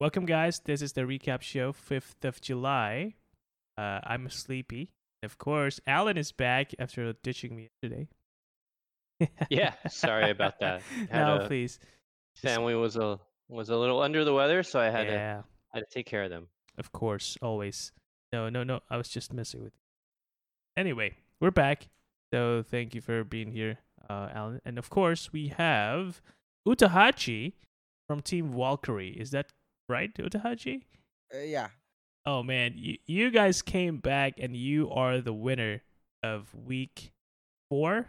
Welcome, guys. This is the recap show, 5th of July. Uh, I'm sleepy. Of course, Alan is back after ditching me yesterday. Yeah, sorry about that. Had no, a- please. Family was a was a little under the weather, so I had to had to take care of them. of course, always. No, no, no. I was just messing with you. Anyway, we're back. So thank you for being here, uh, Alan. And of course, we have Utahachi from Team Valkyrie. Is that right, Utahachi? Uh, yeah. Oh man, you, you guys came back and you are the winner of week four.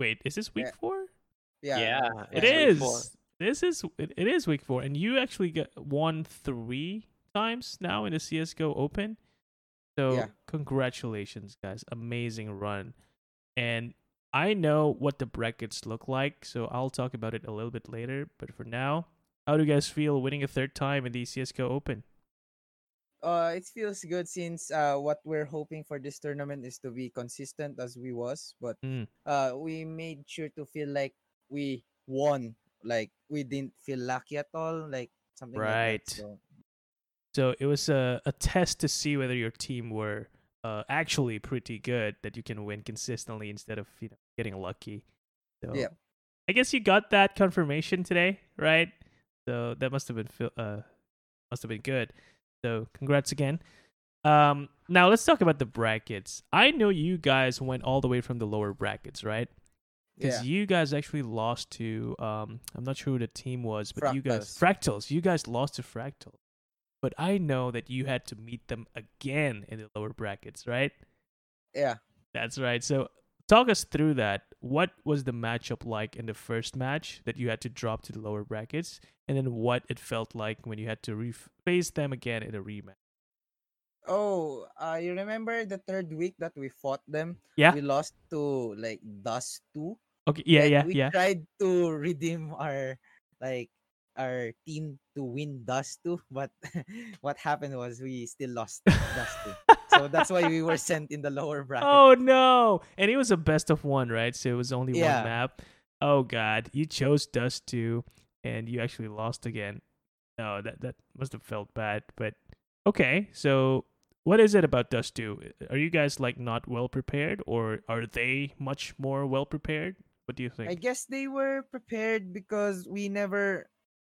Wait, is this week Yeah. four? Yeah. Yeah, it's week is. four. This is it, it is week four, and you actually got won three times now in the CS:GO Open. So Yeah. congratulations, guys! Amazing run, and I know what the brackets look like, so I'll talk about it a little bit later. But for now, how do you guys feel winning a third time in the CS:GO Open? Uh, it feels good since uh, what we're hoping for this tournament is to be consistent as we was, but Mm. uh, we made sure to feel like we won, like we didn't feel lucky at all, like something Right. like that. So So it was a, a test to see whether your team were uh, actually pretty good that you can win consistently instead of you know getting lucky. So Yeah. I guess you got that confirmation today, right? So that must have been uh must have been good. So congrats again. Um now let's talk about the brackets. I know you guys went all the way from the lower brackets, right? yeah, Because you guys actually lost to um I'm not sure who the team was, but you guys Fractals. You guys lost to Fractals. But I know that you had to meet them again in the lower brackets, right? yeah. That's right. So talk us through that. What was the matchup like in the first match that you had to drop to the lower brackets? And then what it felt like when you had to face them again in a rematch? Oh, uh, you remember the third week that we fought them? Yeah. We lost to like Dust Two. Okay. Yeah, yeah, we yeah. tried to redeem our like our team to win Dust 2, but what happened was we still lost Dust 2. So that's why we were sent in the lower bracket. Oh no! And it was a best of one, right? So it was only Yeah. one map. Oh god, you chose Dust two, and you actually lost again. No, that that must have felt bad. But okay, so what is it about Dust two? Are you guys like not well prepared, or are they much more well prepared? What do you think? I guess they were prepared because we never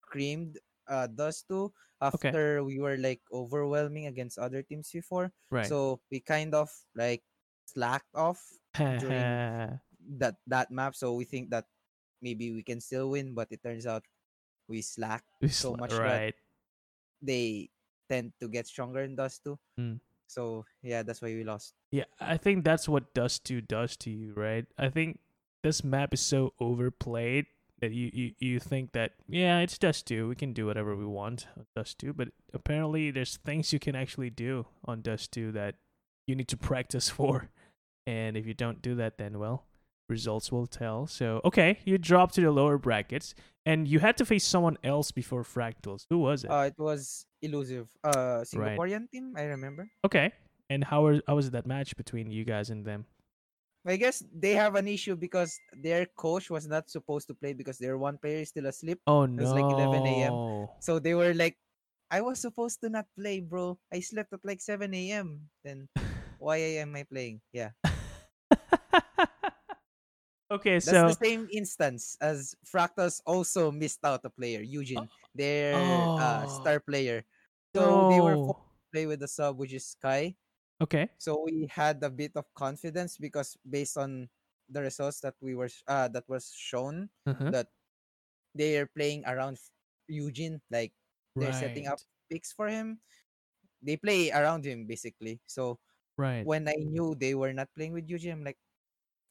creamed uh Dust 2 after we were like overwhelming against other teams before. right. So we kind of like slacked off during- that that map. So we think that maybe we can still win, but it turns out we slacked. so much that- right. They tend to get stronger in Dust 2. Mm. So yeah, that's why we lost. Yeah, I think that's what Dust 2 does to you, right? I think this map is so overplayed that you, you, you think that, yeah, it's Dust 2. We can do whatever we want on Dust 2. But apparently, there's things you can actually do on Dust 2 that you need to practice for. And if you don't do that, then, well, results will tell. So, okay, you dropped to the lower brackets. And you had to face someone else before Fractals. Who was it? Uh, it was elusive. Uh, Singaporean team, I remember. okay. And how, was how was that match between you guys and them? I guess they have an issue because their coach was not supposed to play because their one player is still asleep. Oh, no. was like 11 a.m.. So they were like, I was supposed to not play, bro. I slept at like 7 a.m. Then why am I playing? Yeah. okay, so That's so the same instance as Fractals also missed out a player, Eugene, their uh, Oh. star player. So they were no. forced to play with the sub, which is Sky. Okay. So we had a bit of confidence because based on the results that we were uh, that was shown Uh-huh. that they are playing around Eugene, like they're setting up picks for him. They play around him basically. So Right. when I knew they were not playing with Eugene, I'm like,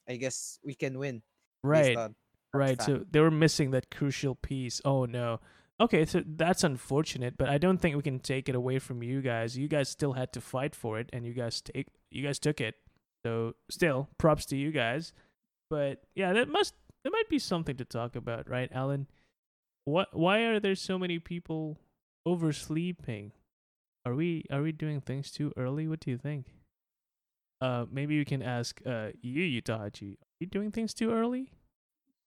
I guess we can win. Right. on Right. fact. So they were missing that crucial piece. Oh no. Okay, so that's unfortunate, but I don't think we can take it away from you guys. You guys still had to fight for it and you guys take you guys took it. So still, props to you guys. But yeah, that must there might be something to talk about, right, Alan? What why are there so many people oversleeping? Are we are we doing things too early? What do you think? Uh maybe we can ask uh you Utahachi. Are you doing things too early?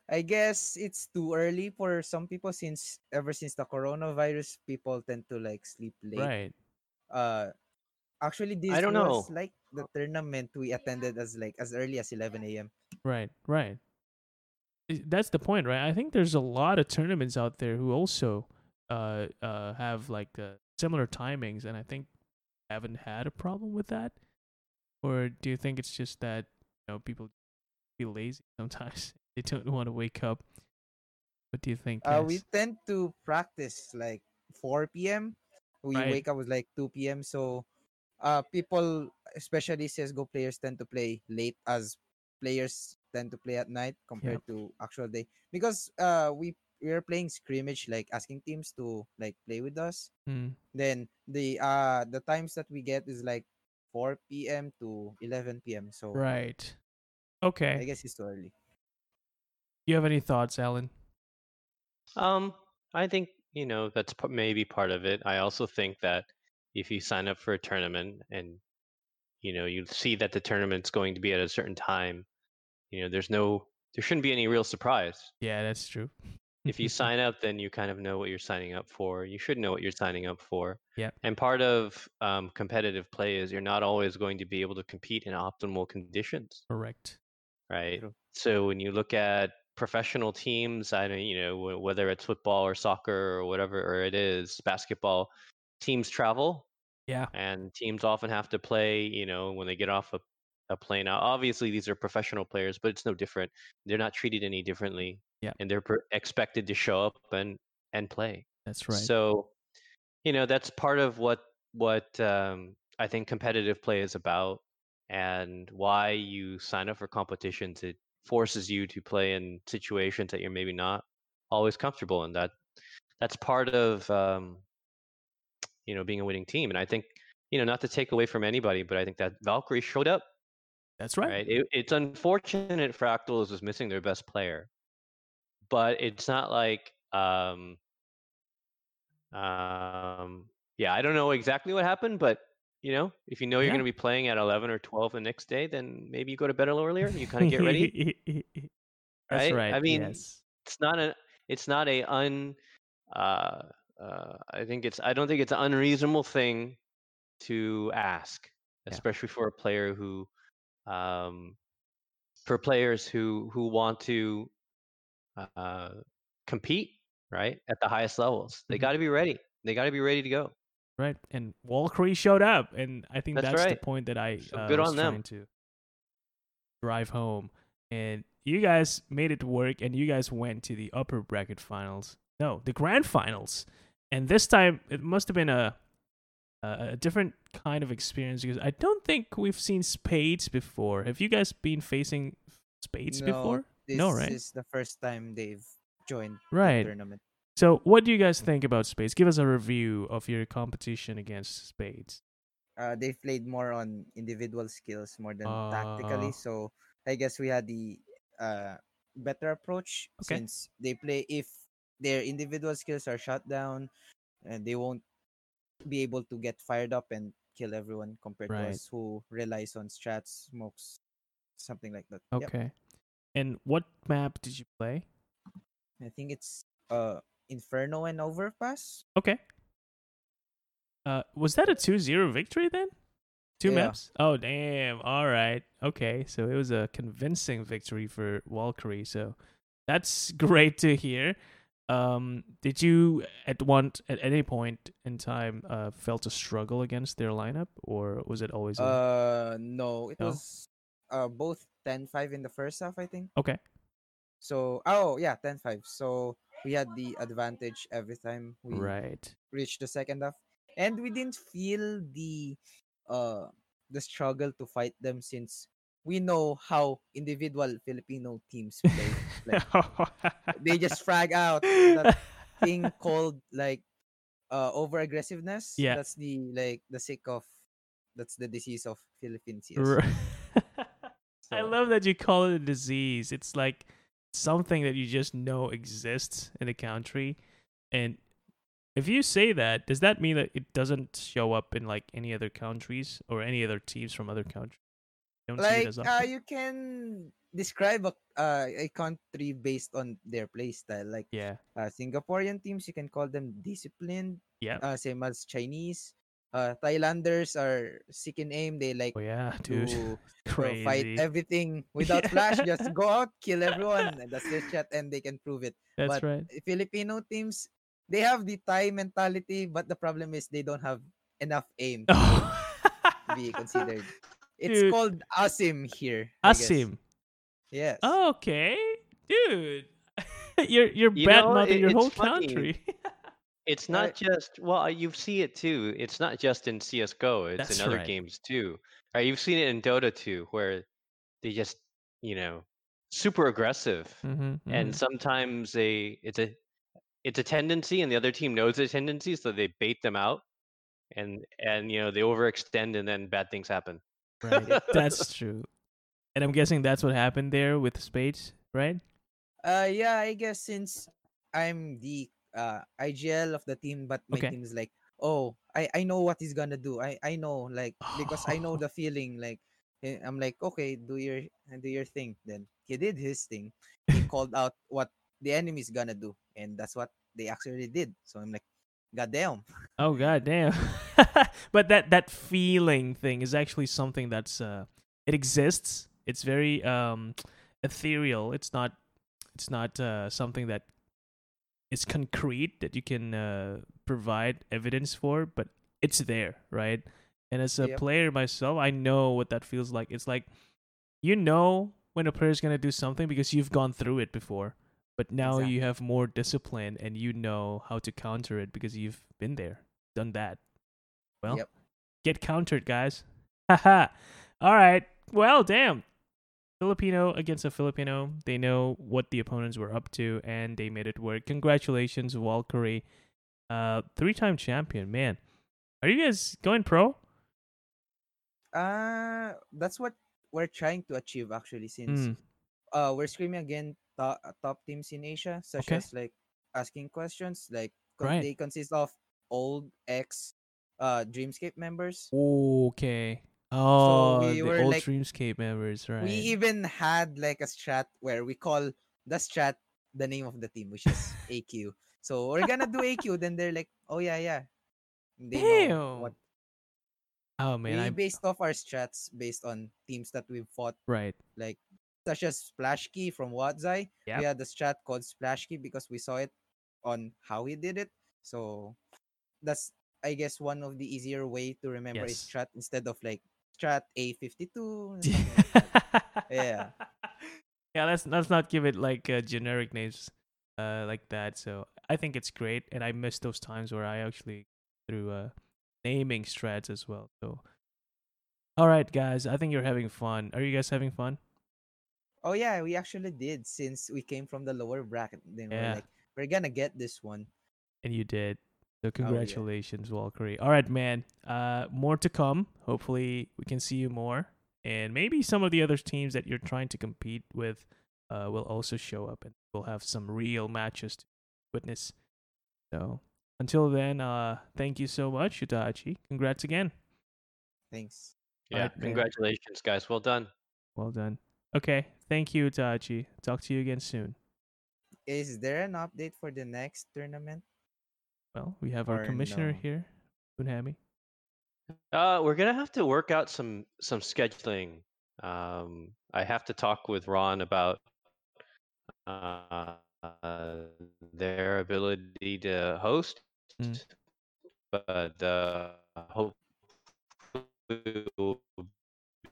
I guess it's too early for some people since ever since the coronavirus, people tend to like sleep late. Right. Uh, actually, this don't was know. like the tournament we attended as like as early as 11 a.m. Right. Right. That's the point, right? I think there's a lot of tournaments out there who also uh uh have like uh, similar timings, and I think haven't had a problem with that. Or do you think it's just that you know people feel lazy sometimes? They don't want to wake up. What do you think? Uh, we tend to practice like 4 p.m. We Right. wake up with like 2 p.m. So, uh, people, especially CS:GO players, tend to play late as players tend to play at night compared to actual day because uh we we are playing scrimmage like asking teams to like play with us. Mm, Then the uh the times that we get is like 4 p.m. to 11 p.m. So right. Okay i guess it's too early. You have any thoughts, Alan? Um, I think you know that's maybe part of it. I also think that if you sign up for a tournament and you know you see that the tournament's going to be at a certain time, you know there's no there shouldn't be any real surprise. Yeah, that's true. if you sign up, then you kind of know what you're signing up for. You should know what you're signing up for. Yep. And part of um, competitive play is you're not always going to be able to compete in optimal conditions, Correct. right? So when you look at professional teams, I don't, you know, whether it's football or soccer or whatever or it is, basketball, teams travel Yeah. and teams often have to play, you know, when they get off a, a plane. Now, obviously, these are professional players, but it's no different. They're not treated any differently. Yeah. And they're per- expected to show up and and play. That's right. So, you know, that's part of what what um, I think competitive play is about, and why you sign up for competitions. It forces you to play in situations that you're maybe not always comfortable in. That that's part of um, you know being a winning team. And I think you know not to take away from anybody, but I think that Valkyrie showed up. That's right. Right. It, it's unfortunate Fractals is missing their best player, but it's not like um, um, yeah, I don't know exactly what happened, but you know, if you know you're Yeah. going to be playing at 11 or 12 the next day, then maybe you go to bed a little earlier. You kind of get ready. That's right? right. I mean, yes. It's not a. It's not a un. Uh, uh, I think it's. I don't think it's an unreasonable thing to ask, Yeah. especially for a player who, um, for players who who want to, uh, compete right at the highest levels. They Mhm. got to be ready. They got to be ready to go. Right. And Walkure showed up, and I think That's that's, the point that I So uh, good was on them. trying to drive home. And you guys made it work, and you guys went to the upper bracket finals. No, the grand finals. And this time, it must have been a a, a different kind of experience because I don't think we've seen spades before. Have you guys been facing spades No, before? This No, right? This is the first time they've joined Right. the tournament. So, what do you guys think about spades? Give us a review of your competition against spades. Uh, they've played more on individual skills more than Oh. tactically. So I guess we had the uh, better approach Okay. since they play if their individual skills are shut down and they won't be able to get fired up and kill everyone compared Right. to us who relies on strats, smokes, something like that. Yep. Okay. And what map did you play? I think it's uh Inferno and Overpass. Okay. Uh, was that a 2-0 victory then? Two Yeah. maps? Oh damn! All right. Okay, so it was a convincing victory for Valkyrie. So that's great to hear. Um, did you at one at any point in time uh felt a struggle against their lineup, or was it always a- Uh no, it No? was uh both 10-5 in the first half, I think. okay? So oh yeah, 10-5. So we had the advantage every time we Right. reached the second half. And we didn't feel the uh the struggle to fight them since we know how individual Filipino teams play. like, they just frag out that thing called like uh over aggressiveness. Yeah. That's the like the sick of that's the disease of Philippines. Yes. Right. I love that you call it a disease. It's like something that you just know exists in the country. And if you say that, does that mean that it doesn't show up in like any other countries or any other teams from other countries? It like uh, you can describe a uh, a country based on their play style. Like yeah. uh, Singaporean teams, you can call them disciplined, Yeah. uh, same as Chinese. Uh, Thailanders are sick in aim. They like Oh yeah, dude. to Crazy. fight everything without Yeah. flash. Just go out, kill everyone. and That's their chat, and they can prove it. That's but right. Filipino teams, they have the Thai mentality, but the problem is they don't have enough aim to Oh. be considered. It's Dude. called Asim here. Asim. Yes. Okay, dude. you're you're You bad know, mouthing it- your whole funny. country. It's Right. not just well, you see it too. It's not just in CS:GO. It's That's in other right. games too. Right? You've seen it in Dota too, where they just you know super aggressive, Mhm, and mhm. sometimes they it's a it's a tendency, and the other team knows the tendency, so they bait them out, and and you know they overextend, and then bad things happen. right. That's true. And I'm guessing that's what happened there with Spades, right? Uh, yeah, I guess since I'm the uh IGL of the team, but my Okay. team is like, oh, I I know what he's gonna do. I I know like because I know the feeling. Like eh, I'm like, okay, do your do your thing. Then he did his thing. He called out what the enemy is gonna do, and that's what they actually did. So I'm like, god damn. Oh god damn. but that that feeling thing is actually something that's uh it exists. It's very um ethereal. It's not it's not uh something that is concrete that you can uh provide evidence for, but it's there, right? And as a Yep. player myself, I know what that feels like. It's like you know when a player is going to do something because you've gone through it before. But now you have more discipline and you know how to counter it because you've been there, done that. Well, Yep. get countered, guys. Haha. All right. Well, damn. Filipino against a Filipino. They know what the opponents were up to and they made it work. Congratulations, Valkyrie. Uh, three time champion, man. Are you guys going pro? Uh that's what we're trying to achieve actually. Since Mm, uh we're screaming again top, top teams in Asia, such Okay. as like asking questions. Like Right. they consist of old ex uh Dreamscape members. okay. Oh, we the were old like- Dreamscape members, right? We even had like a strat where we call the strat the name of the team, which is AQ. So we're gonna do AQ. Then they're like, oh yeah, yeah. They know what oh man, we I based off our strats based on teams that we've fought, right. like such as Splash Key from Watzai. Yep. We had the strat called Splash Key because we saw it on how he did it. So that's I guess one of the easier way to remember Yes. strat instead of like strat A52. something like that. Yeah. yeah, let's let's not give it like uh, generic names uh like that. So I think it's great, and I miss those times where I actually through uh naming strats as well. So, all right, guys, I think you're having fun. Are you guys having fun? Oh yeah, we actually did since we came from the lower bracket. Then Yeah. we're like, we're gonna get this one. And you did. So yeah. congratulations, Valkyrie. All right, man. Uh, more to come. Hopefully, we can see you more, and maybe some of the other teams that you're trying to compete with uh, will also show up, and we'll have some real matches to witness. So until then, uh, thank you so much, Utachi. Congrats again. Thanks. Yeah, Alright, man. congratulations, guys. Well done. Well done. Okay, thank you, Utachi. Talk to you again soon. Is there an update for the next tournament? Well, we have our Or commissioner no? here, Unhami. Uh, we're gonna have to work out some some scheduling. Um, I have to talk with Ron about uh, their ability to host, Mm. but uh, hopefully we'll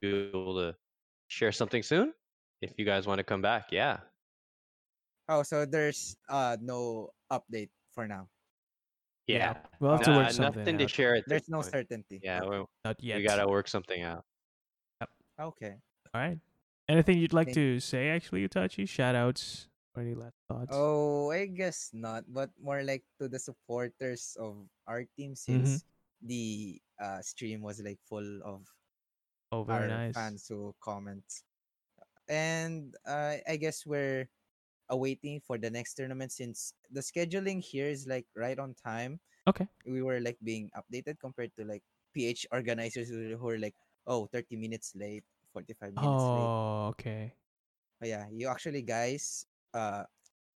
be able to share something soon. If you guys want to come back, yeah. Oh, so there's uh no update for now. Yeah, We'll have to Nah, work something nothing to out. share at this There's no point. certainty. Yeah, Okay. we, Not yet. we gotta work something out. Okay. All right. Anything you'd like Thank- to say, actually, Utachi? Shout outs or any last thoughts? Oh, I guess not, but more like to the supporters of our team Mm-hmm. since the uh stream was like full of Oh, very our nice. fans who comment. And uh, I guess we're awaiting for the next tournament since the scheduling here is like right on time. Okay. We were like being updated compared to like PH organizers who who were like, oh, 30 minutes late 45 minutes late. Oh, okay. But yeah, you actually guys uh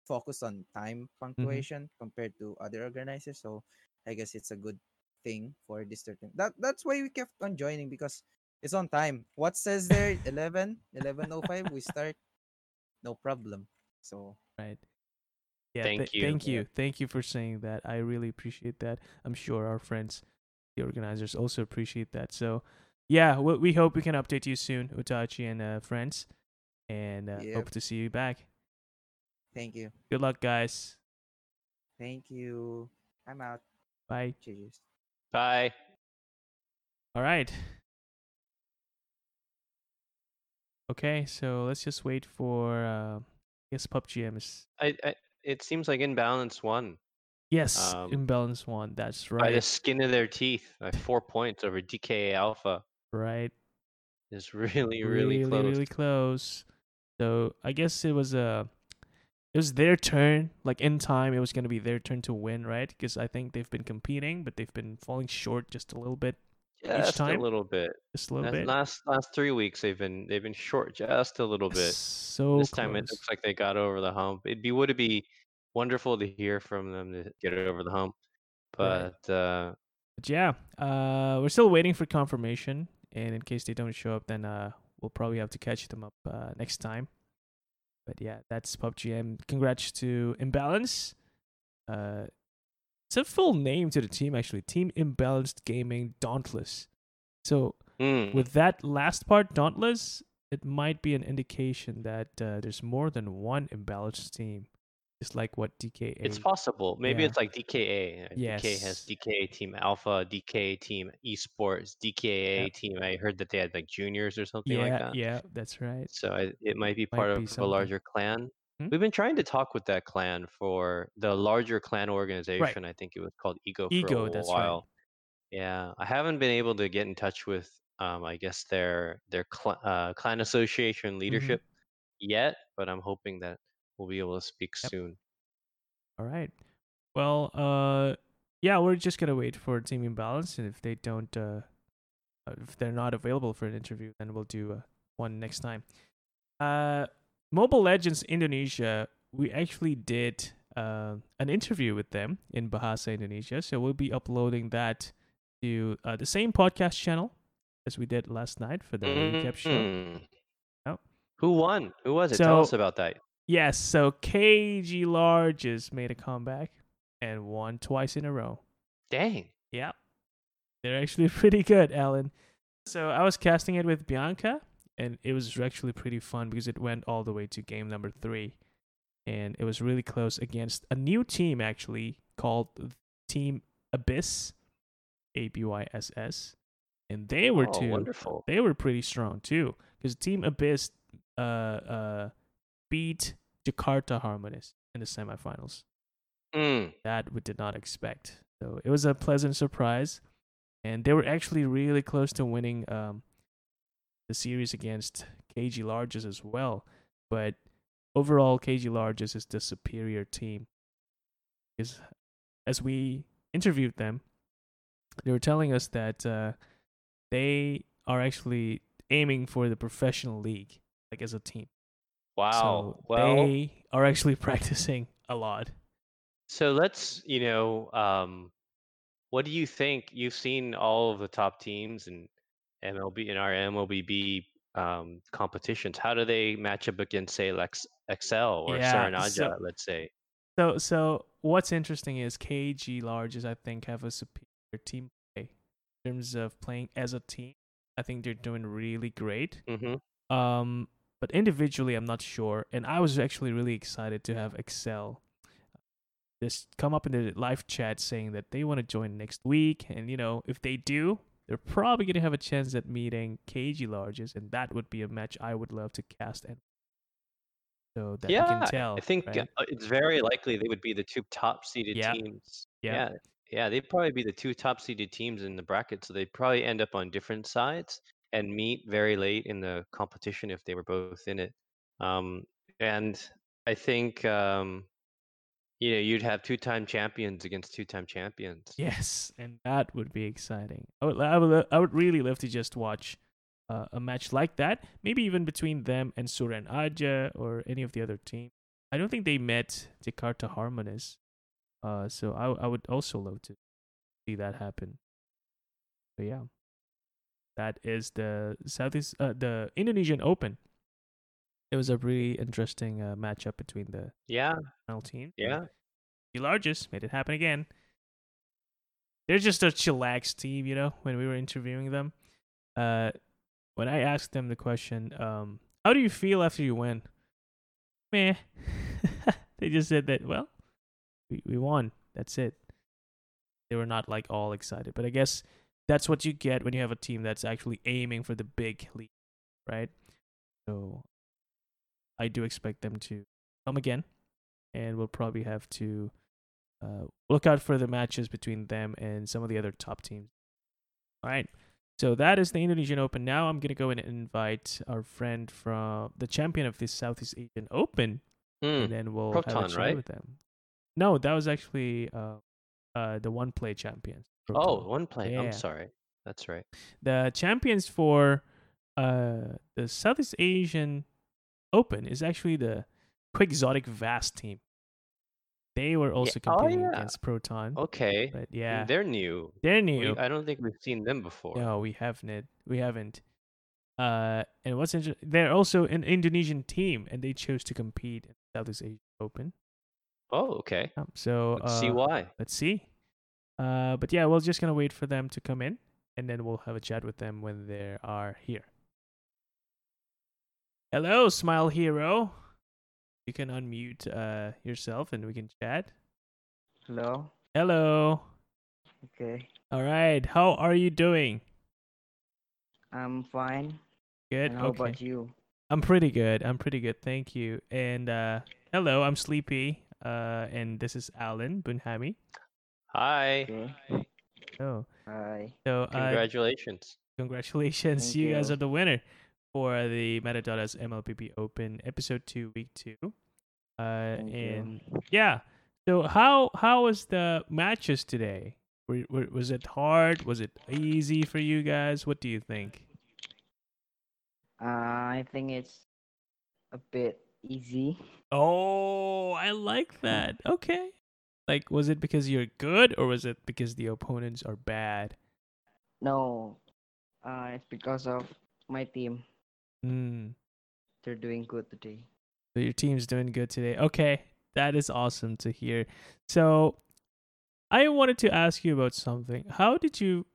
focus on time punctuation compared to other organizers. So I guess it's a good thing for this certain. That that's why we kept on joining because it's on time. What says there 11 11:05 we start no problem. So Right. Yeah. Thank th- you. Thank Yeah. you. Thank you for saying that. I really appreciate that. I'm sure our friends, the organizers, also appreciate that. So, yeah, we, we hope we can update you soon, Utachi and uh, friends, and uh, Yep. hope to see you back. thank you. Good luck, guys. Thank you. I'm out. Bye. Cheers. Bye. All right. Okay, so let's just wait for. Uh, I guess PUBG is I, I it seems like Imbalance won yes, Um, imbalance one. That's right. by the skin of their teeth by four points over DKA Alpha. Right. It's really, really, really, close. really close. So I guess it was a, it was their turn. Like in time, it was gonna be their turn to win, right? Because I think they've been competing, but they've been falling short just a little bit, just time? a little bit. just a little Last- bit. Last last three weeks they've been they've been short just a little bit. So this time it looks like they got over the hump. It'd be would it be wonderful to hear from them to get it over the hump. Right. But uh But yeah, uh, we're still waiting for confirmation, and in case they don't show up, then uh, we'll probably have to catch them up uh, next time. But yeah, that's PUBG. And congrats to Imbalance. Uh, it's a full name to the team actually. Team Imbalanced Gaming Dauntless. So hmm, with that last part, Dauntless, it might be an indication that uh, there's more than one imbalanced team, just like what DKA. it's possible. Maybe yeah. it's like DKA. DK has Yes. DKA team alpha, DKA team esports, DKA team. I heard that they had like juniors or something yeah, like that. yeah, that's right. So I, it might be Might part be of a larger clan. Hmm? We've been trying to talk with that clan for the larger clan organization. I think it was called Ego for Ego, a that's while. Yeah, I haven't been able to get in touch with, um, I guess their their cl- uh, clan association Mm-hmm. leadership yet, but I'm hoping that we'll be able to speak Yep. soon. All right. Well, uh, yeah, we're just gonna wait for Team Imbalance, and if they don't, uh, uh, if they're not available for an interview, then we'll do uh, one next time. Uh, Mobile Legends Indonesia, we actually did uh, an interview with them in Bahasa Indonesia, so we'll be uploading that to uh, the same podcast channel as we did last night for the recap show. Yep. Who won? Who was it? Tell us about that. Yes, so KG Larges made a comeback and won twice in a row. Dang. Yeah. They're actually pretty good, Alan. So I was casting it with Bianca, and it was actually pretty fun because it went all the way to game number three. And it was really close against a new team, actually, called Team Abyss, A B Y S S. And they were oh, too. wonderful. They were pretty strong too, because Team Abyss uh, uh, beat Jakarta Harmonist in the semifinals Mm. that we did not expect. So it was a pleasant surprise, and they were actually really close to winning um, the series against KG Larges as well. But overall, KG Larges is the superior team. Because as we interviewed them, they were telling us that uh, they are actually aiming for the professional league, like as a team. Wow. So well, they are actually practicing a lot. So let's, you know, um, what do you think? You've seen all of the top teams and MLB in our MLBB um, competitions. How do they match up against, say, like Excel or Yeah, Saranaja, so- let's say? So so what's interesting is KG Larges I think have a superior team play in terms of playing as a team. I think they're doing really great. Mm-hmm. Um, but individually, I'm not sure. And I was actually really excited to have Excel just come up in the live chat saying that they want to join next week. And you know, if they do, they're probably gonna have a chance at meeting KG Larges, and that would be a match I would love to cast and so that yeah, you can tell. I think right? uh, it's very likely they would be the two top seeded Yeah. teams. Yeah. yeah, yeah, they'd probably be the two top seeded teams in the bracket. So they'd probably end up on different sides and meet very late in the competition if they were both in it. Um, and I think um, you know you'd have two time champions against two time champions. Yes, and that would be exciting. I would, I would, I would really love to just watch uh, a match like that. Maybe even between them and Suren Aja or any of the other teams. I don't think they met Jakarta Harmonies. Uh, so I I would also love to see that happen. But yeah, that is the Southeast uh, the Indonesian Open. It was a really interesting uh, matchup between the Yeah, final team. yeah. The largest made it happen again. They're just a chillax team, you know. When we were interviewing them, uh, when I asked them the question, um, "How do you feel after you win?" Meh. they just said that. Well, we we won. That's it. They were not like all excited, but I guess that's what you get when you have a team that's actually aiming for the big league, right? So I do expect them to come again, and we'll probably have to uh, look out for the matches between them and some of the other top teams. All right. So that is the Indonesian Open. Now I'm gonna go and invite our friend from the champion of this Southeast Asian Open, Hmm. and then we'll have a chat right? with them. No, that was actually uh, uh, the one play champions. Oh, Proton. one play. Yeah. I'm sorry. That's right. the champions for uh, the Southeast Asian Open is actually the Quixotic Vast team. They were also oh, competing yeah. against Proton, Okay. but yeah, They're new. they're We- new. I don't think we've seen them before. No, we haven't. We haven't. Uh, and what's interesting, they're also an Indonesian team, and they chose to compete in the Southeast Asian Open. Oh, okay. Um, so Let's see uh, why. Let's see. Uh, but yeah, we're just gonna wait for them to come in, and then we'll have a chat with them when they are here. Hello, Smile Hero. You can unmute uh, yourself, and we can chat. Hello. Hello. Okay. All right. How are you doing? I'm fine. Good. And how okay. about you? I'm pretty good. I'm pretty good. Thank you. And uh, hello, I'm Sleepy. Uh, and this is Alan Bunhami. Hi. Okay. Oh, Hi. so uh, Congratulations. Congratulations, Thank you guys you. are the winner for the Metadata's MLBB Open episode two, week two. Uh, Thank you. and yeah, so how how was the matches today? Were, were, was it hard? Was it easy for you guys? What do you think? Uh, I think it's a bit easy. Oh, I like that. Okay, like was it because you're good, or was it because the opponents are bad? No, uh, it's because of my team. Hmm. They're doing good today. So your team's doing good today. Okay, that is awesome to hear. So I wanted to ask you about something. How did you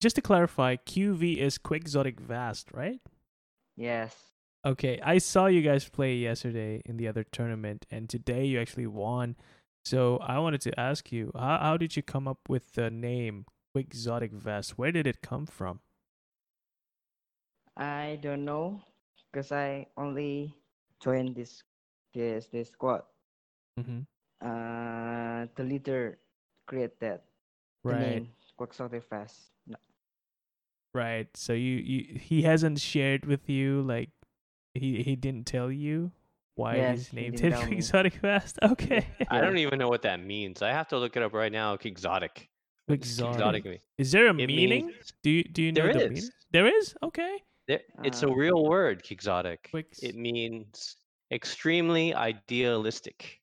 just to clarify, QV is Quixotic Vast, right? Yes. Okay, I saw you guys play yesterday in the other tournament and today you actually won. So I wanted to ask you, how how did you come up with the name Quixotic Vast? Where did it come from? I don't know, cause I only joined this this this squad. Mhm. Uh, the leader created that. The Right. name Quixotic Vast. No, Right. So you, you he hasn't shared with you like he he didn't tell you why Yes, he's he named didn't it tell. Quixotic Vast. Okay. I don't even know what that means. I have to look it up right now. Exotic. What Exotic. Exotic? Is there a It meaning? means- do you do you know There the is. meaning? There is? Okay. There, it's a Uh, real word, exotic. Quix- It means extremely idealistic.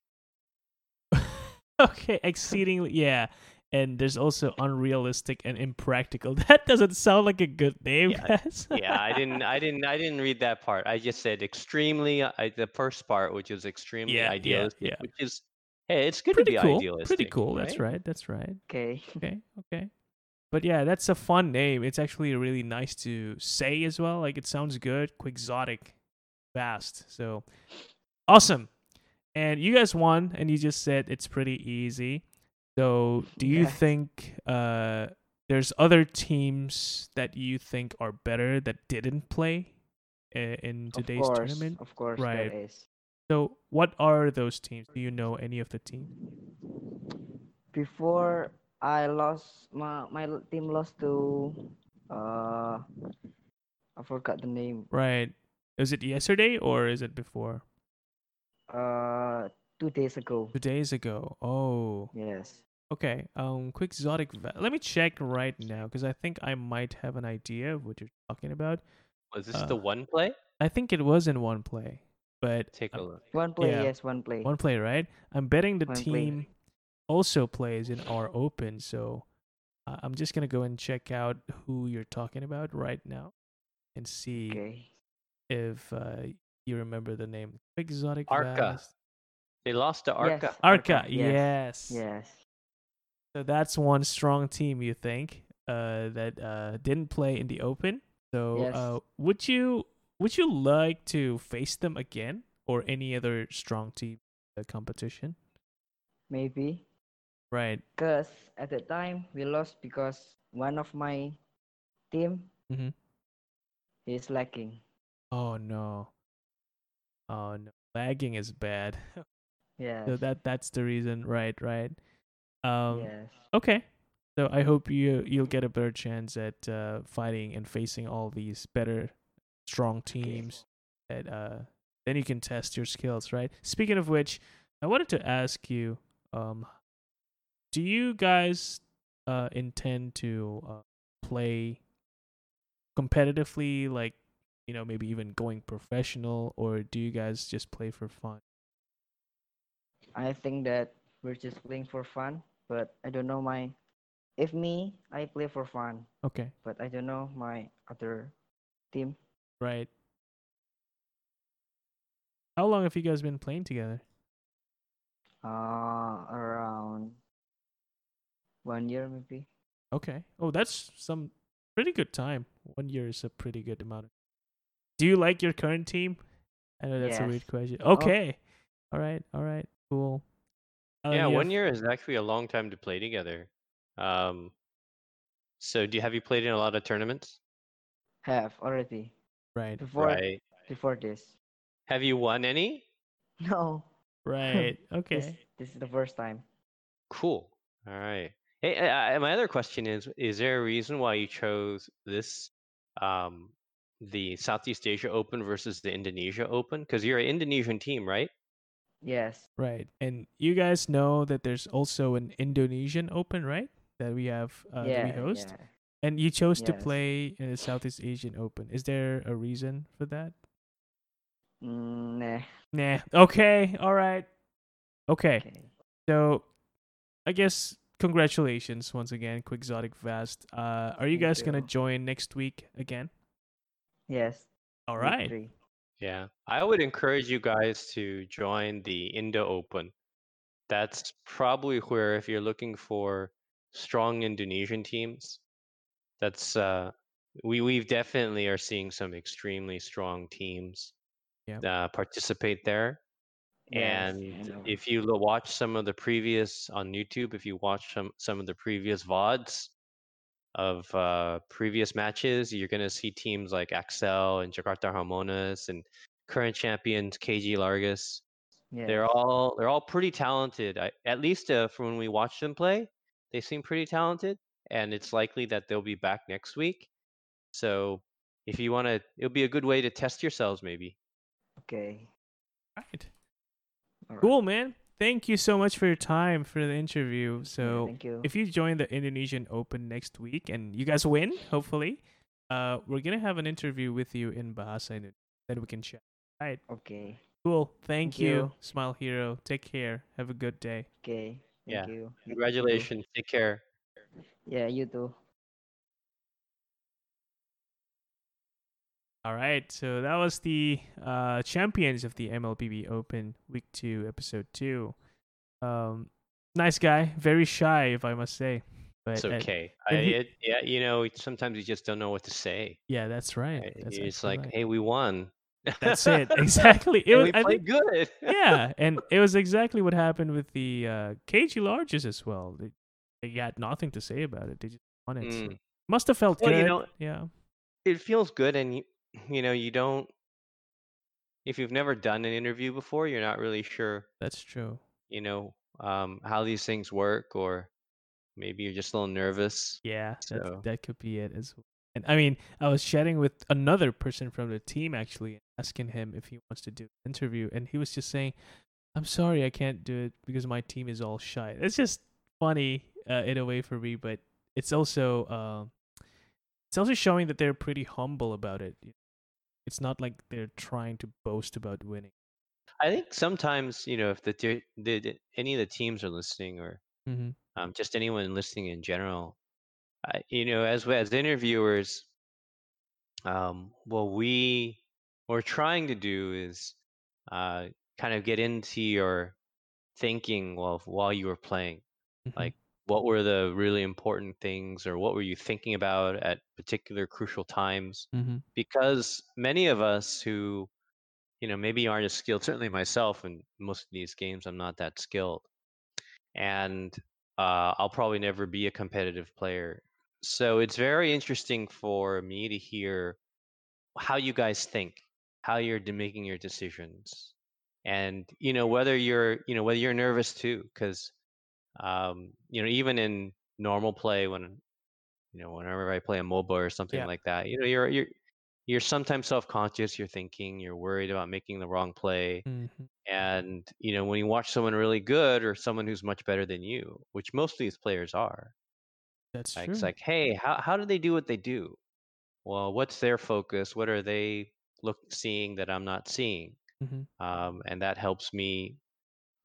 okay, exceedingly yeah. And there's also unrealistic and impractical. That doesn't sound like a good name, Yeah, guys. yeah, I didn't, I didn't, I didn't read that part. I just said extremely. I, the first part, which is extremely Yeah, yeah, idealistic, yeah. which is, hey, it's good pretty to be cool. idealistic. Pretty cool. That's right? right. That's right. Okay. Okay, okay. But yeah, that's a fun name. It's actually really nice to say as well. Like it sounds good, quixotic, vast. So awesome. And you guys won, and you just said it's pretty easy. So do you Yes. think uh, there's other teams that you think are better that didn't play in Of today's course. tournament? Of course, Right. there is. So what are those teams? Do you know any of the teams? before I lost my my team lost to uh I forgot the name. Right. Is it yesterday or is it before? Uh two days ago. Two days ago. Oh. Yes. Okay. Um, Quixotic. Va- Let me check right now because I think I might have an idea of what you're talking about. Was this the Uh, one play? I think it was in one play, but Take a I'm- look. One play, Yeah. yes, one play. one play, right? I'm betting the One play. Team also plays in our open, so uh, I'm just gonna go and check out who you're talking about right now, and see Okay. if uh, you remember the name. Exotic Arca. Vast. They lost to Arca. Yes. Arca, Arca, yes. yes. Yes. So that's one strong team you think uh, that uh, didn't play in the open. So Yes. uh, would you would you like to face them again or any other strong team the competition? Maybe. Right. Because at the time we lost because one of my team Mm-hmm. is lacking. Oh no. Oh no. Lagging is bad. yeah. so that that's the reason. Right. Right. Um. yes. Okay. So I hope you you'll get a better chance at uh, fighting and facing all these better, strong teams. That uh, then you can test your skills, right? Speaking of which, I wanted to ask you, um, do you guys uh intend to uh, play competitively, like you know maybe even going professional, or do you guys just play for fun? I think that we're just playing for fun, but I don't know my. If me, I play for fun, Okay. but I don't know my other team. Right. How long have you guys been playing together? Uh, around one year maybe. Okay. Oh, that's some pretty good time. One year is a pretty good amount. Of... Do you like your current team? I know that's a weird Yes. question. Oh. Okay. All right. All right. Cool. Uh, yeah, one have- year is actually a long time to play together. Um, so do you have you played in a lot of tournaments? Have already Right. before Right. before this. Have you won any? No. Right. This Okay. this is the first time. Cool. All right. Hey, I, I- my other question is: Is there a reason why you chose this, um, the Southeast Asia Open versus the Indonesia Open? Because you're an Indonesian team, right? Yes. Right. And you guys know that there's also an Indonesian Open, right? That we have uh, yeah. that we host. Yeah. And you chose to play in the Southeast Asian Open. Is there a reason for that? Mm, nah. Nah. Okay. All right. Okay. Okay. So, I guess congratulations once again, Quixotic Vast. Uh, are you Thank guys gonna join next week again? Yes. All right. three. Yeah. I would encourage you guys to join the Indo Open. That's probably where, if you're looking for strong Indonesian teams, that's uh, we we definitely are seeing some extremely strong teams Yep. uh, participate there. Yes, I and know. if you watch some of the previous on YouTube, if you watch some some of the previous VODs of uh, previous matches, you're gonna see teams like Axel and Jakarta Harmonas and current champions KG Larges. Yes. They're all they're all pretty talented. I, at least uh, from when we watch them play, they seem pretty talented, and it's likely that they'll be back next week. So if you want to, it'll be a good way to test yourselves, maybe. okay. Right. All right. Cool, man. Thank you so much for your time for the interview. Yeah, So, thank you. if you join the Indonesian Open next week and you guys win, hopefully, uh, we're gonna have an interview with you in Bahasa Indonesia Then we can chat. Right. okay. Cool. Thank, Thank you. you. Smile Hero. Take care. Have a good day. Okay. Thank Yeah. you. You- you too. Congratulations. Take care. Yeah, you too. All right, so that was the uh, champions of the MLBB Open Week Two, Episode Two. Um, nice guy, very shy, if I must say. But It's okay. I, he- it, yeah, you know, sometimes you just don't know what to say. yeah, that's right. That's it's like, right. hey, we won. that's it exactly. It was. we I played think, good. yeah, and it was exactly what happened with the uh, KG Larges as well. They, they got nothing to say about it. They just won it. so- Mm. Must have felt Well, good. you know- yeah. It feels good, and you, you know, you don't. If you've never done an interview before, you're not really sure, That's true. you know, um, how these things work, or maybe you're just a little nervous. Yeah, that So- that could be it as well. And I mean, I was chatting with another person from the team actually, asking him if he wants to do an interview, and he was just saying, "I'm sorry, I can't do it because my team is all shy." It's just funny uh, in a way for me, but it's also um, it's also showing that they're pretty humble about it. It's not like they're trying to boast about winning. I think sometimes you know if the, the, any of the teams are listening or Mm-hmm. um, just anyone listening in general, you know, as as interviewers, um, what we we're trying to do is uh, kind of get into your thinking while while you were playing. Mhm. Like, what were the really important things, or what were you thinking about at particular crucial times? Mm-hmm. Because many of us who, you know, maybe aren't as skilled. Certainly myself, in most of these games, I'm not that skilled, and uh, I'll probably never be a competitive player. So it's very interesting for me to hear how you guys think, how you're making your decisions, and you know whether you're, you know, whether you're nervous too, because um, you know even in normal play when you know whenever I play a MOBA or something Yeah. like that, you know you're you're you're sometimes self-conscious. You're thinking, you're worried about making the wrong play, Mm-hmm. and you know when you watch someone really good or someone who's much better than you, which most of these players are, That's like, true. it's like, hey, how how do they do what they do? Well, what's their focus? What are they look seeing that I'm not seeing? Mhm. Um, and that helps me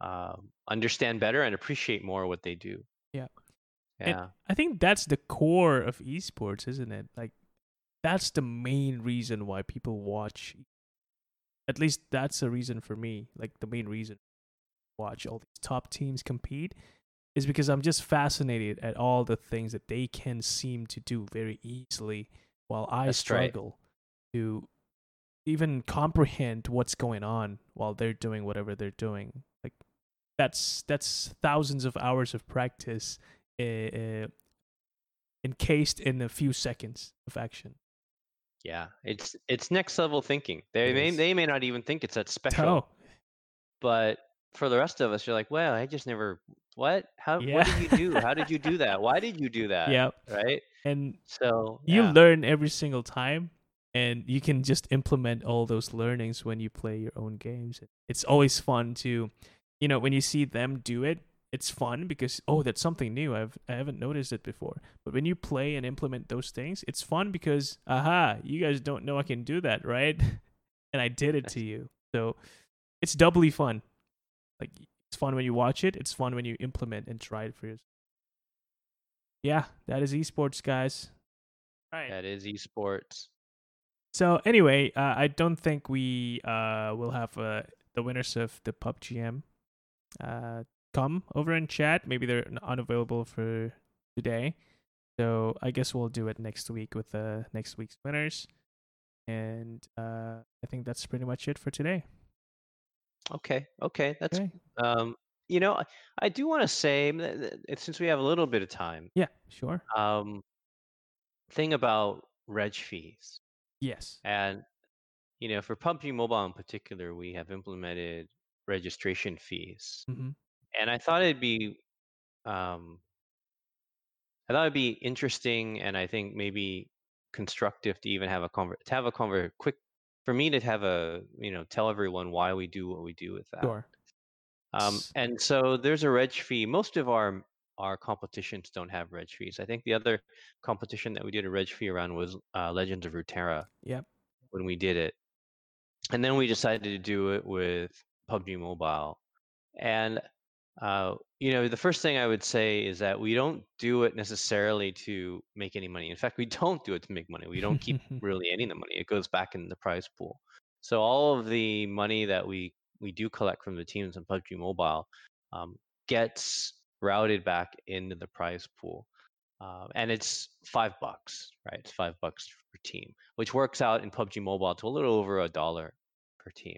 um, understand better and appreciate more what they do. Yeah. Yeah. I think that's the core of esports, isn't it? Like that's the main reason why people watch. At least that's a reason for me. Like the main reason watch all these top teams compete is because I'm just fascinated at all the things that they can seem to do very easily while I That's right. struggle to even comprehend what's going on while they're doing whatever they're doing. That's that's thousands of hours of practice uh, encased in a few seconds of action. Yeah. It's it's next level thinking. They may they may not even think it's that special. Oh, But for the rest of us, you're like, well, I just never what? How Yeah. what did you do? How did you do that? Why did you do that? yeah, Right? and So you yeah. learn every single time, and you can just implement all those learnings when you play your own games. It's always fun to, you know, when you see them do it. It's fun because oh, that's something new. I've I haven't noticed it before. But when you play and implement those things, it's fun because aha, you guys don't know I can do that, right? and I did it to you. So it's doubly fun. Like it's fun when you watch it. It's fun when you implement and try it for yourself. Yeah, that is esports, guys. All right. That is esports. So anyway, uh, I don't think we uh, will have uh, the winners of the PUBGM uh, come over and chat. Maybe they're unavailable for today, so I guess we'll do it next week with uh, next week's winners. And uh, I think that's pretty much it for today. Okay. Okay. That's Okay. um you know, I, do want to say since we have a little bit of time, Yeah. Sure. um thing about reg fees. Yes. And you know, for PUBG Mobile in particular, we have implemented registration fees. hmm And I thought it'd be um I thought it'd be interesting and I think maybe constructive to even have a conver- to have a conver- quick for me to have a you know tell everyone why we do what we do with that. Sure. Um, and so there's a reg fee. Most of our our competitions don't have reg fees. I think the other competition that we did a reg fee around was uh, Legends of Runeterra Yep. when we did it, and then we decided to do it with PUBG Mobile. And uh, you know, the first thing I would say is that we don't do it necessarily to make any money. In fact, we don't do it to make money. We don't keep really any of the money. It goes back in the prize pool. So all of the money that we we do collect from the teams in PUBG Mobile um, gets routed back into the prize pool, uh, and it's five bucks, right? It's five bucks per team, which works out in PUBG Mobile to a little over a dollar per team.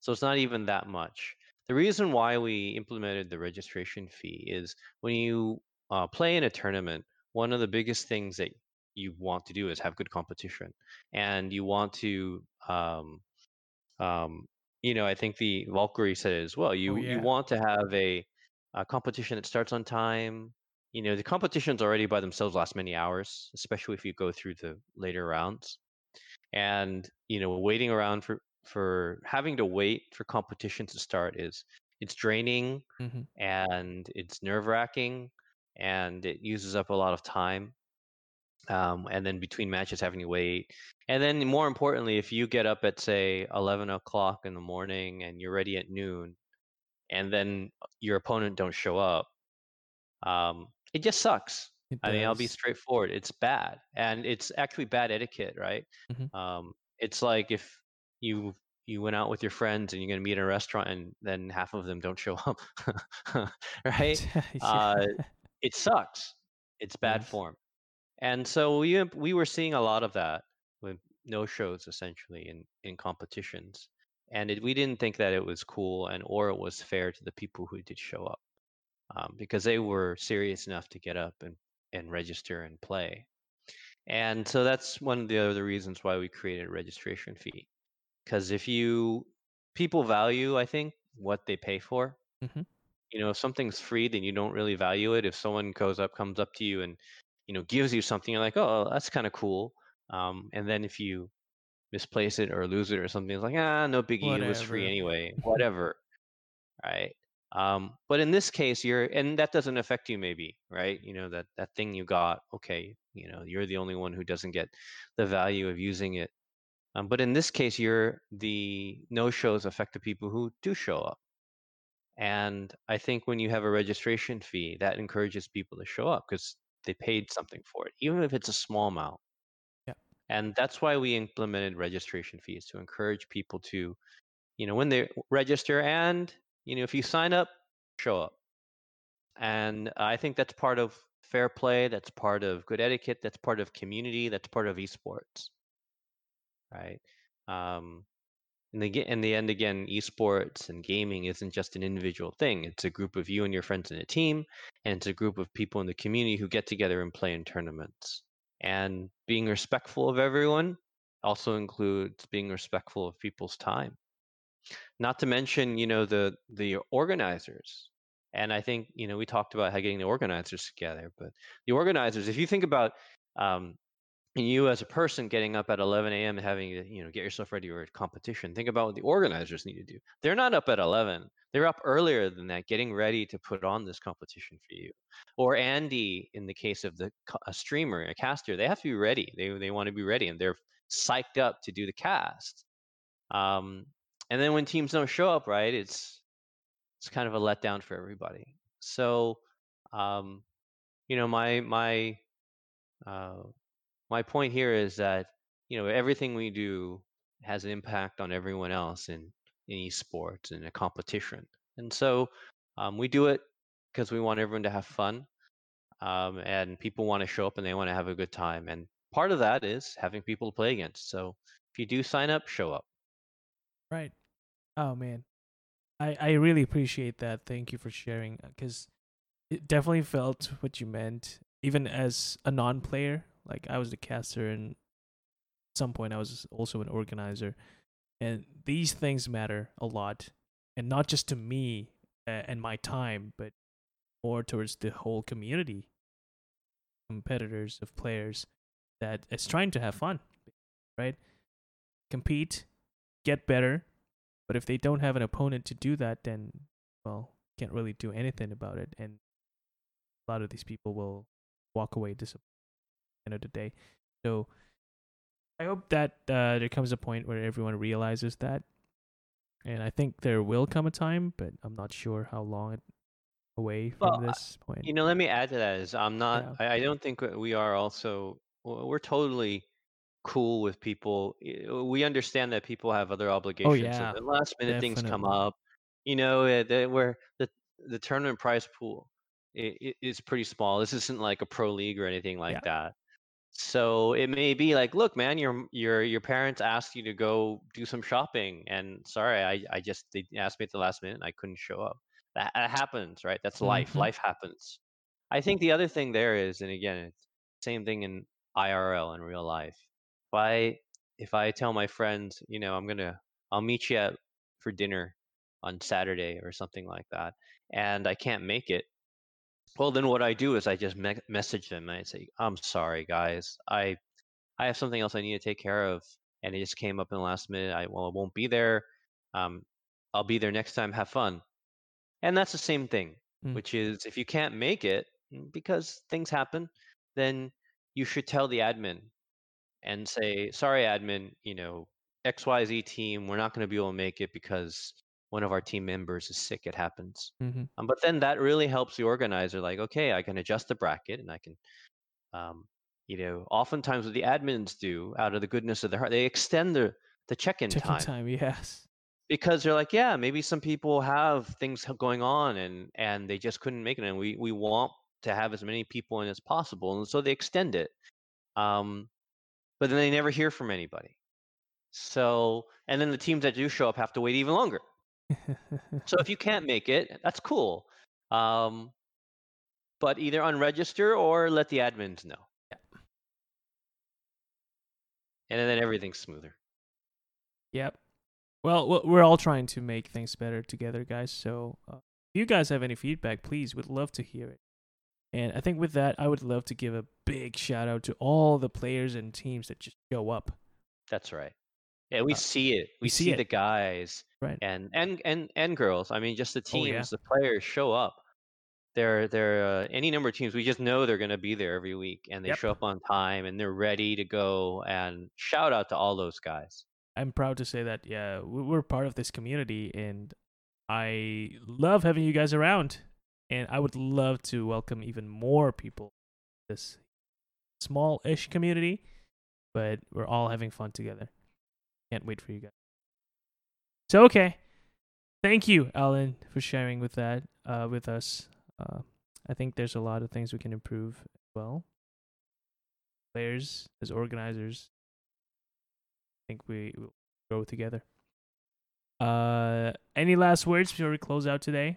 So it's not even that much. The reason why we implemented the registration fee is when you uh, play in a tournament, one of the biggest things that you want to do is have good competition, and you want to, um, um, you know, I think the Walkure said it as well. You yeah. you want to have a, a competition that starts on time. You know, the competitions already by themselves last many hours, especially if you go through the later rounds and you know waiting around for for having to wait for competition to start is it's draining hmm and it's nerve wracking and it uses up a lot of time um, and then between matches having to wait. And then more importantly, if you get up at say 11 o'clock in the morning and you're ready at noon, and then your opponent don't show up, um, it just sucks. It I mean, I'll be straightforward. It's bad, and it's actually bad etiquette, right? Mhm. Um, it's like if you you went out with your friends and you're gonna meet in a restaurant, and then half of them don't show up, right? Yeah. Uh, it sucks. It's bad Yes. form, and so we we were seeing a lot of that with no shows essentially in in competitions, and it, we didn't think that it was cool and or it was fair to the people who did show up um, because they were serious enough to get up and and register and play. And so that's one of the other reasons why we created a registration fee. Because if you people value, I think, what they pay for. Mhm. You know, if something's free, then you don't really value it. If someone goes up, comes up to you, and you know gives you something, you're like, oh, that's kind of cool. Um, and then if you misplace it or lose it or something, it's like, ah, no biggie. It was free anyway. Whatever right um but in this case you're and that doesn't affect you maybe right you know that that thing you got okay you know you're the only one who doesn't get the value of using it um, but in this case you're the no shows affect the people who do show up. And i think when you have a registration fee that encourages people to show up because they paid something for it even if it's a small amount. Yeah. and that's why we implemented registration fees to encourage people to you know when they register and you know if you sign up show up. And i think that's part of fair play that's part of good etiquette that's part of community that's part of esports right? Um in the in the end again esports and gaming isn't just an individual thing it's a group of you and your friends in a team and it's a group of people in the community who get together and play in tournaments. And being respectful of everyone also includes being respectful of people's time. Not to mention you know the the organizers and i think you know we talked about how getting the organizers together but the organizers if you think about um, you as a person getting up at 11 a.m and having to you know get yourself ready for a competition think about what the organizers need to do. They're not up at 11 they're up earlier than that getting ready to put on this competition for you. Or andy in the case of the a streamer a caster they have to be ready. They, they want to be ready and they're psyched up to do the cast. Um, and then when teams don't show up, right, it's it's kind of a letdown for everybody. So, um, you know, my my uh, my point here is that you know everything we do has an impact on everyone else in in esports and a competition, and so um, we do it because we want everyone to have fun, um, and people want to show up and they want to have a good time, and part of that is having people to play against. So if you do sign up, show up. Right. Oh man, I I really appreciate that. Thank you for sharing because it definitely felt what you meant. Even as a non-player, like I was the caster, and at some point I was also an organizer, and these things matter a lot, and not just to me and my time, but more towards the whole community, competitors of players that is trying to have fun, right? Compete, get better, but if they don't have an opponent to do that, then well, can't really do anything about it, and a lot of these people will walk away disappointed at the end of the day. So I hope that uh, there comes a point where everyone realizes that, and I think there will come a time, but I'm not sure how long it away from Well, this point. You know, let me add to that is I'm not. Yeah. I, I don't think we are also. We're totally cool with people. We understand that people have other obligations. Oh, yeah, and last minute things come up. You know, uh, that where the the tournament prize pool i- i- is pretty small. This isn't like a pro league or anything like Yeah. that. So it may be like, look, man, your your your parents asked you to go do some shopping, and sorry, I I just they asked me at the last minute, and I couldn't show up. That, that happens, right? That's life. Mhm. Life happens. I think the other thing there is, and again, it's same thing in IRL in real life. If I if I tell my friends, you know, I'm gonna I'll meet you at, for dinner on Saturday or something like that, and I can't make it, well, then what I do is I just me- message them and I say, "I'm sorry, guys. I I have something else I need to take care of, and it just came up in the last minute. I well, I won't be there. Um, I'll be there next time. Have fun." And that's the same thing, Mm. which is if you can't make it mm, because things happen, then you should tell the admin and say, "Sorry, admin, you know, XYZ team, we're not going to be able to make it because one of our team members is sick. It happens." hmm Um, but then that really helps the organizer. Like, okay, I can adjust the bracket, and I can, um, you know, oftentimes what the admins do, out of the goodness of their heart, they extend the the check-in Checking time time, yes. because they're like, yeah, maybe some people have things going on and and they just couldn't make it, and we we want to have as many people in as possible, and so they extend it. Um, but then they never hear from anybody. So, and then the teams that do show up have to wait even longer. So if you can't make it, that's cool. Um, but either unregister or let the admins know. Yeah. And then everything's smoother. Yep. Well, we're all trying to make things better together, guys. So, uh, if you guys have any feedback, please, we'd love to hear it. And I think with that, I would love to give a big shout out to all the players and teams that just show up. That's right. Yeah, we Uh, see it. We, we see see, it. the guys Right. and and and and girls. I mean, just the Oh, teams, yeah. the players show up. They're they're uh, any number of teams. We just know they're going to be there every week, and they Yep. show up on time, and they're ready to go. And shout out to all those guys. I'm proud to say that, yeah, we- we're part of this community, and I love having you guys around. And I would love to welcome even more people this small ish community, but we're all having fun together. Can't wait for you guys. So, okay. Thank you, Alan, for sharing with that uh, with us. Uh, I think there's a lot of things we can improve as well. Players, as organizers, I think we will grow together. Uh, any last words before we close out today?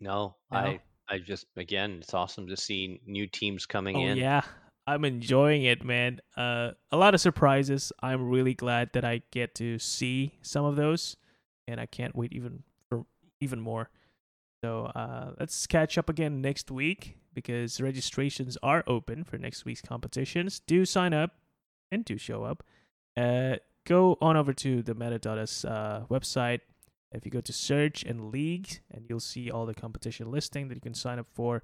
No, No? I I just again, it's awesome to see new teams coming Oh in. yeah, I'm enjoying it, man. Uh, a lot of surprises. I'm really glad that I get to see some of those, and I can't wait even for even more. So uh, let's catch up again next week because registrations are open for next week's competitions. Do sign up and do show up. Uh, go on over to the Metadatas uh, website. If you go to search and leagues, and you'll see all the competition listing that you can sign up for.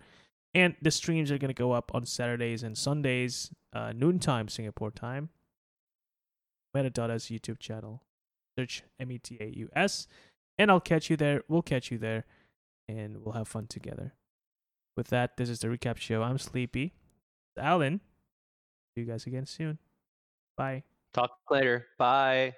And the streams are going to go up on Saturdays and Sundays, uh, noontime Singapore time. Metadatas YouTube channel. Search M E T A U S. And I'll catch you there. We'll catch you there. And we'll have fun together. With that, this is the recap show. I'm Sleepy. Alan. See you guys again soon. Bye. Talk later. Bye.